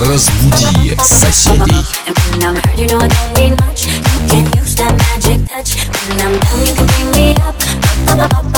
Разбуди соседей. When I'm down, you can bring me up.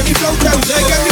Every flow tells, they got me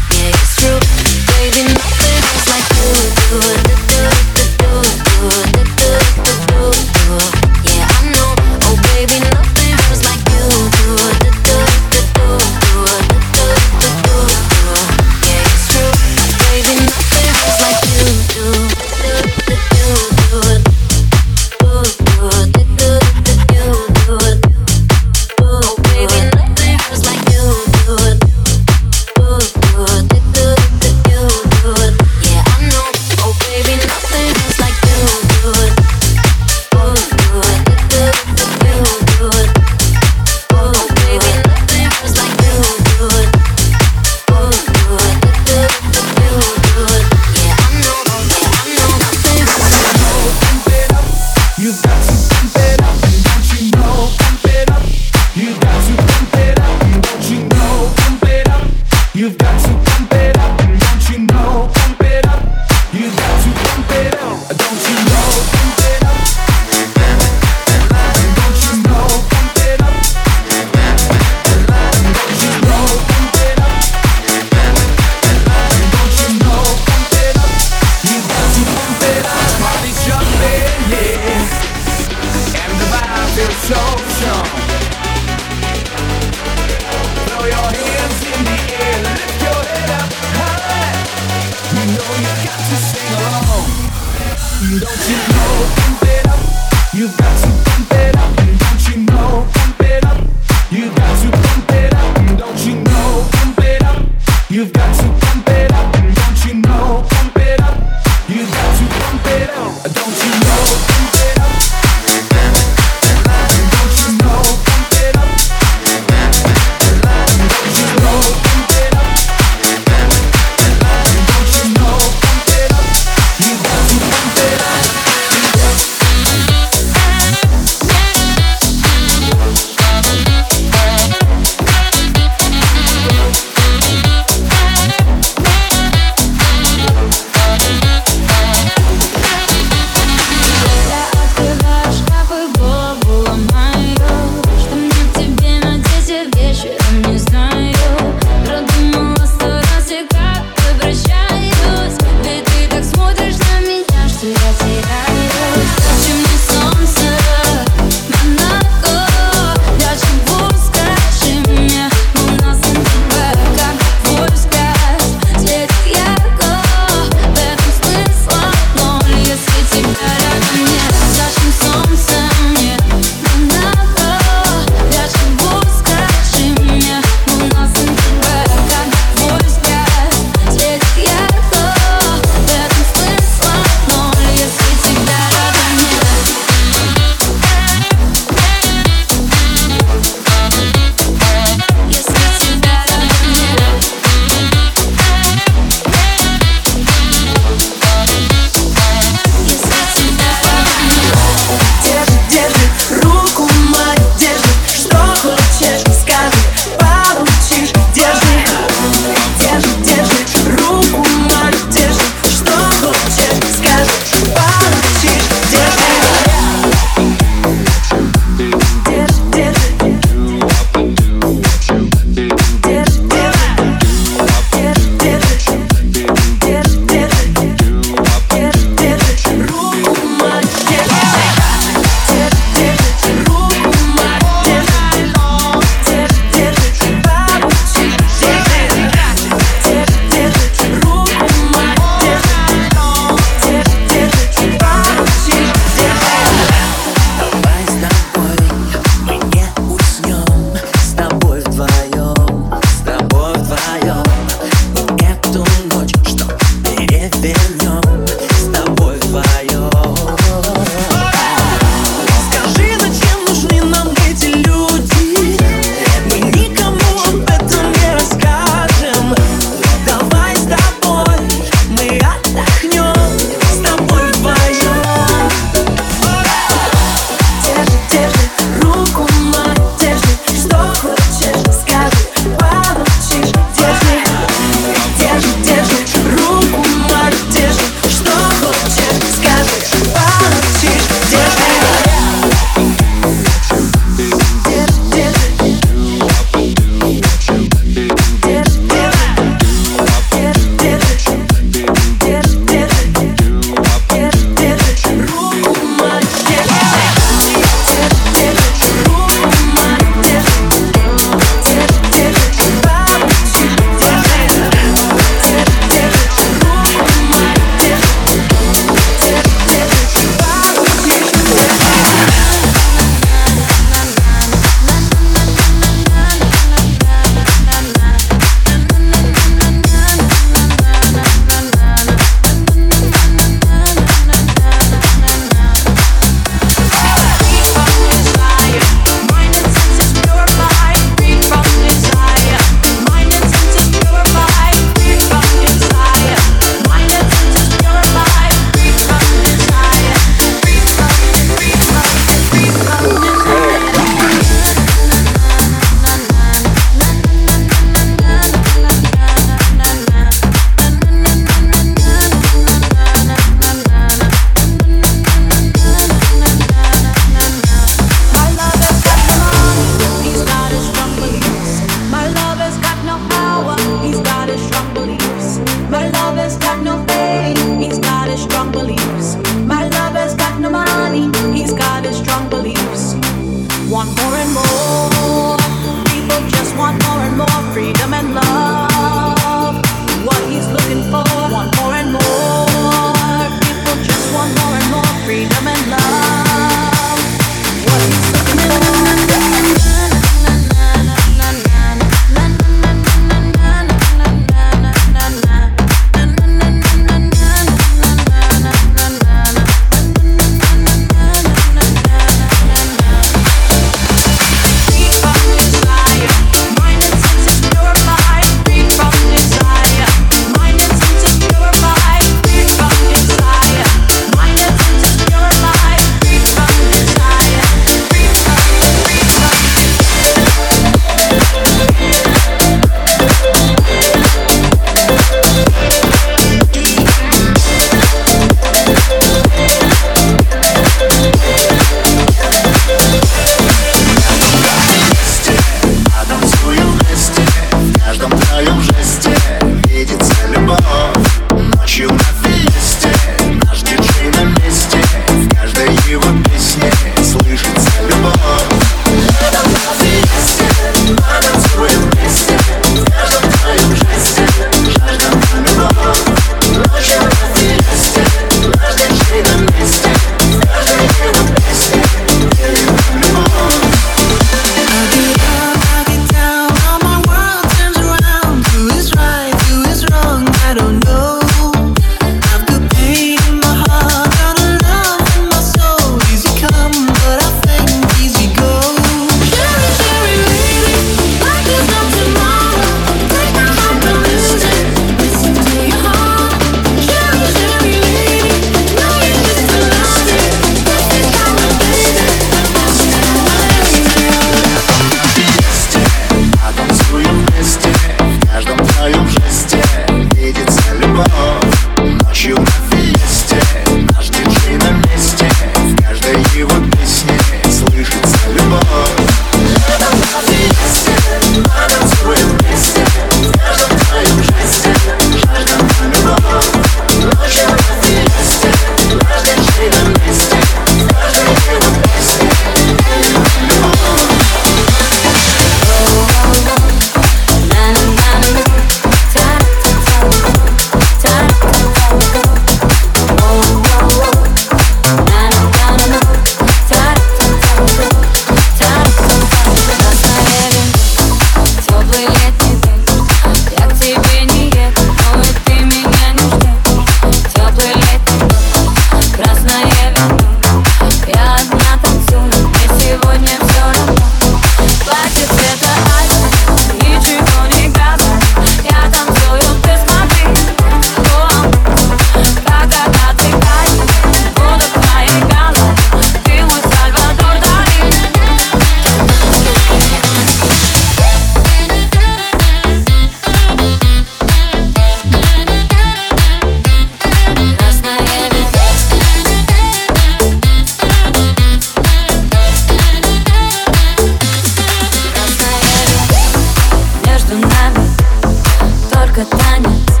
танец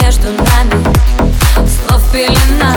между нами. Слов пелена